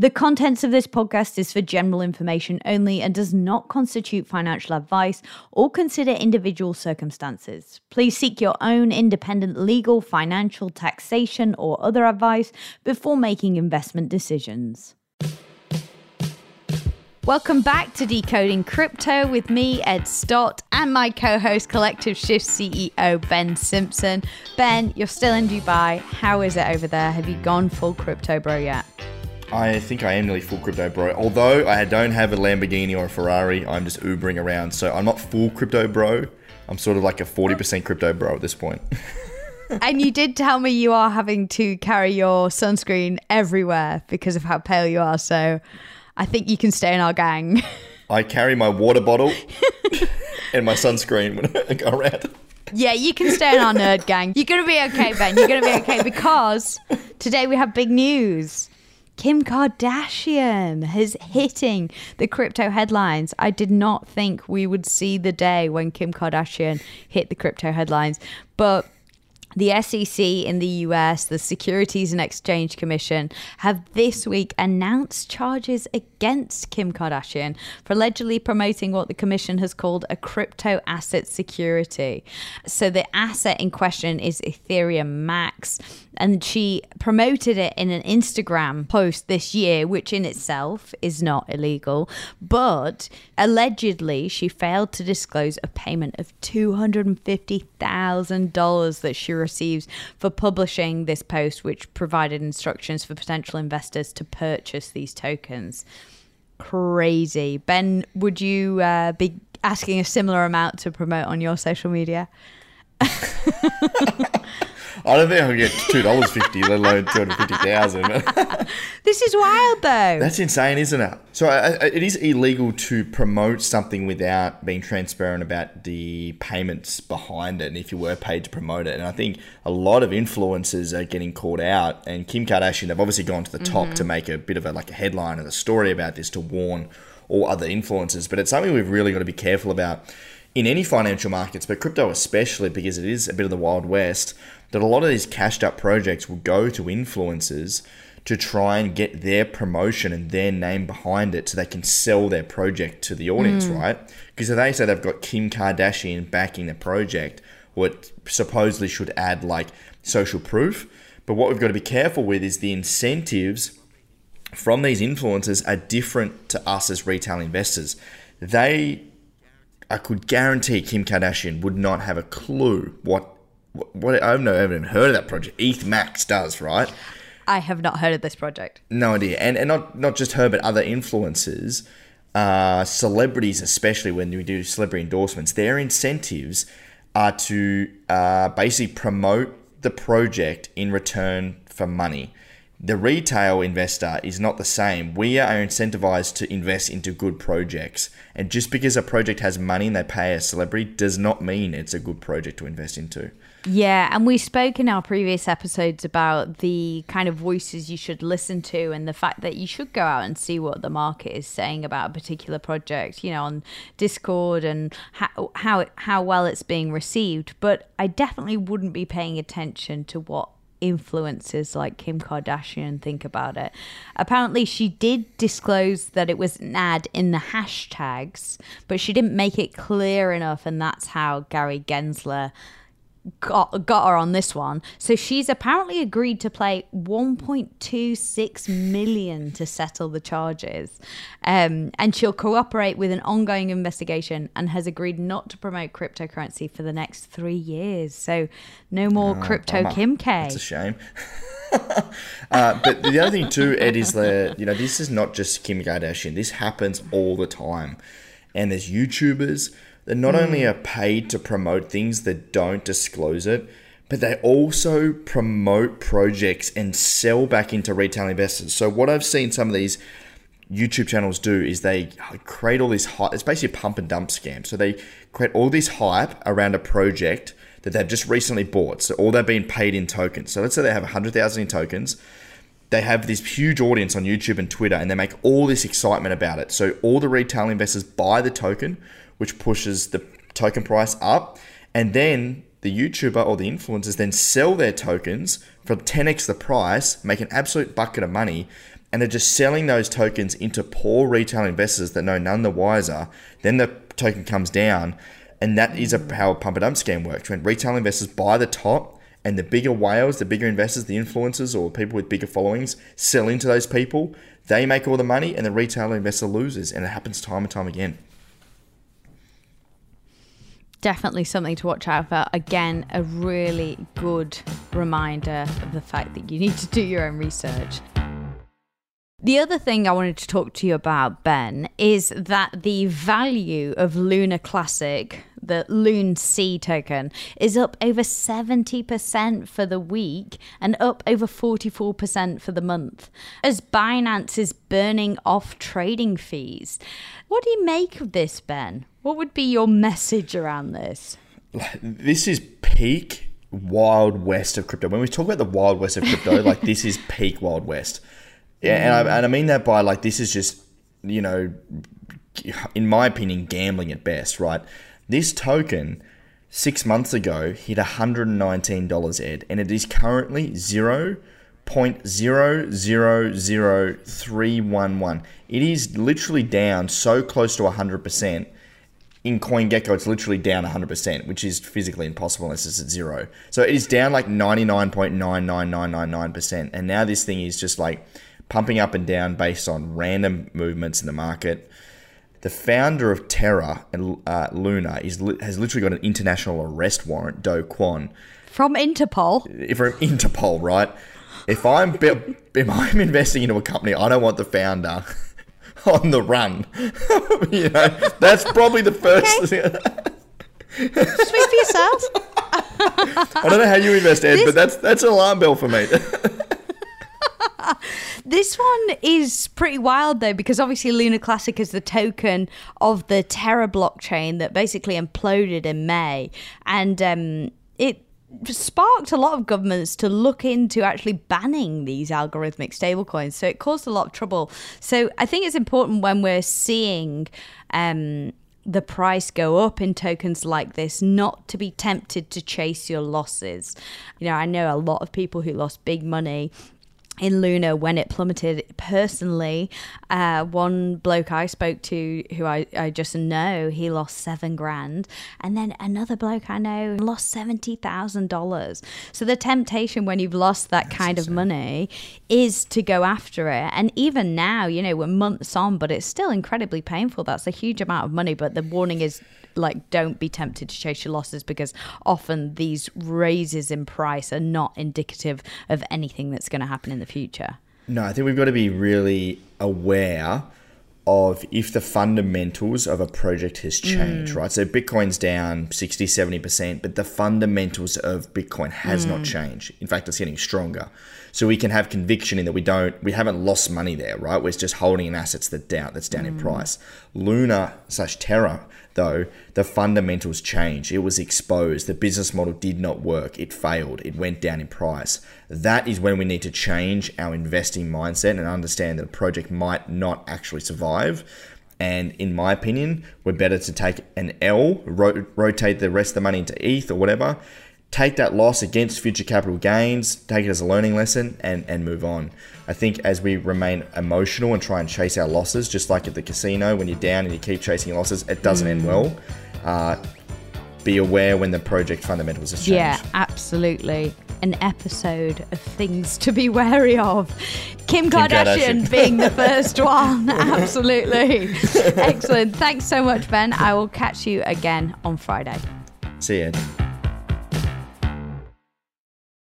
The contents of this podcast is for general information only and does not constitute financial advice or consider individual circumstances. Please seek your own independent legal, financial, taxation, or other advice before making investment decisions. Welcome back to Decoding Crypto with me, Ed Stott, and my co host, Collective Shift CEO, Ben Simpson. Ben, you're still in Dubai. How is it over there? Have you gone full crypto bro yet? I think I am nearly full crypto bro. Although I don't have a Lamborghini or a Ferrari, I'm just Ubering around. So I'm not full crypto bro. I'm sort of like a 40% crypto bro at this point. and you did tell me you are having to carry your sunscreen everywhere because of how pale you are. So I think you can stay in our gang. I carry my water bottle and my sunscreen when I go around. Yeah, you can stay in our nerd gang. You're going to be okay, Ben. You're going to be okay because today we have big news. Kim Kardashian is hitting the crypto headlines. I did not think we would see the day when Kim Kardashian hit the crypto headlines, but the SEC in the US, the Securities and Exchange Commission, have this week announced charges against Kim Kardashian for allegedly promoting what the commission has called a crypto asset security. So the asset in question is Ethereum Max and she promoted it in an Instagram post this year, which in itself is not illegal. But allegedly, she failed to disclose a payment of $250,000 that she receives for publishing this post, which provided instructions for potential investors to purchase these tokens. Crazy. Ben, would you uh, be asking a similar amount to promote on your social media? I don't think I can get two dollars fifty, let alone two hundred fifty thousand. this is wild, though. That's insane, isn't it? So uh, it is illegal to promote something without being transparent about the payments behind it, and if you were paid to promote it. And I think a lot of influencers are getting caught out. And Kim Kardashian, they've obviously gone to the top mm-hmm. to make a bit of a like a headline and a story about this to warn all other influencers. But it's something we've really got to be careful about in any financial markets, but crypto especially because it is a bit of the wild west that a lot of these cashed up projects will go to influencers to try and get their promotion and their name behind it so they can sell their project to the audience, mm. right? Because if they say they've got Kim Kardashian backing the project, what supposedly should add like social proof. But what we've got to be careful with is the incentives from these influencers are different to us as retail investors. They, I could guarantee Kim Kardashian would not have a clue what what I've never even heard of that project. ETH Max does, right? I have not heard of this project. No idea. And and not not just her, but other influencers, uh, celebrities, especially when we do celebrity endorsements, their incentives are to uh, basically promote the project in return for money. The retail investor is not the same. We are incentivized to invest into good projects. And just because a project has money and they pay a celebrity does not mean it's a good project to invest into. Yeah, and we spoke in our previous episodes about the kind of voices you should listen to and the fact that you should go out and see what the market is saying about a particular project, you know, on Discord and how how how well it's being received, but I definitely wouldn't be paying attention to what influencers like Kim Kardashian think about it. Apparently, she did disclose that it was an ad in the hashtags, but she didn't make it clear enough, and that's how Gary Gensler got got her on this one. So she's apparently agreed to pay 1.26 million to settle the charges, um, and she'll cooperate with an ongoing investigation and has agreed not to promote cryptocurrency for the next three years. So no more oh, crypto bummer. Kim K. That's a shame. uh, but the other thing too, Ed, is that you know this is not just Kim Kardashian. This happens all the time, and there's YouTubers that not mm. only are paid to promote things that don't disclose it, but they also promote projects and sell back into retail investors. So what I've seen some of these YouTube channels do is they create all this hype. It's basically a pump and dump scam. So they create all this hype around a project that they've just recently bought. So all they're being paid in tokens. So let's say they have 100,000 in tokens. They have this huge audience on YouTube and Twitter and they make all this excitement about it. So all the retail investors buy the token, which pushes the token price up. And then the YouTuber or the influencers then sell their tokens for 10x the price, make an absolute bucket of money. and they're just selling those tokens into poor retail investors that know none the wiser. Then the token comes down, and that is a a pump and dump scam works. When retail investors buy the top, and the bigger whales, the bigger investors, the influencers, or people with bigger followings sell into those people, they make all the money, and the retail investor loses, and it happens time and time again definitely something to watch out for. Again, a really good reminder of the fact that you need to do your own research. The other thing I wanted to talk to you about, Ben, is that the value of Luna Classic, the Loon C token, is up over 70% for the week and up over 44% for the month, as Binance is burning off trading fees. What do you make of this, Ben? What would be your message around this? This is peak wild west of crypto. When we talk about the wild west of crypto, like this is peak wild west yeah, and I, mm. and I mean that by like this is just you know, in my opinion, gambling at best, right? This token six months ago hit $119 ed and it is currently 0.000311 it is literally down so close to 100% in CoinGecko it's literally down 100% which is physically impossible unless it's at zero. So it is down like 99.99999% and now this thing is just like pumping up and down based on random movements in the market. The founder of Terra and uh, Luna is has literally got an international arrest warrant, Do Kwon, from Interpol. From Interpol, right? If I'm if I'm investing into a company, I don't want the founder on the run. you know, that's probably the first. Okay. Speak for yourself. I don't know how you invest, Ed, this... but that's that's an alarm bell for me. This one is pretty wild though, because obviously Luna Classic is the token of the Terra blockchain that basically imploded in May, and um, it sparked a lot of governments to look into actually banning these algorithmic stablecoins. So it caused a lot of trouble. So I think it's important when we're seeing. Um, the price go up in tokens like this, not to be tempted to chase your losses. You know, I know a lot of people who lost big money in Luna when it plummeted. Personally, uh, one bloke I spoke to who I, I just know, he lost seven grand. And then another bloke I know lost $70,000. So the temptation when you've lost that That's kind insane. of money is to go after it. And even now, you know, we're months on, but it's still incredibly painful. That's a huge amount of money. But the warning is like don't be tempted to chase your losses because often these raises in price are not indicative of anything that's going to happen in the future. No, I think we've got to be really aware of if the fundamentals of a project has changed, mm. right? So Bitcoin's down 60, 70%, but the fundamentals of Bitcoin has mm. not changed. In fact, it's getting stronger. So we can have conviction in that we don't, we haven't lost money there, right? We're just holding an assets that down, that's down mm. in price. Luna slash Terra though, the fundamentals changed. It was exposed. The business model did not work. It failed. It went down in price. That is when we need to change our investing mindset and understand that a project might not actually survive. And in my opinion, we're better to take an L, ro- rotate the rest of the money into ETH or whatever, take that loss against future capital gains, take it as a learning lesson, and, and move on. I think as we remain emotional and try and chase our losses, just like at the casino, when you're down and you keep chasing losses, it doesn't mm. end well. Uh, be aware when the project fundamentals have changed. Yeah, absolutely. An episode of things to be wary of. Kim, Kim Kardashian, Kardashian being the first one. absolutely. Excellent. Thanks so much, Ben. I will catch you again on Friday. See you.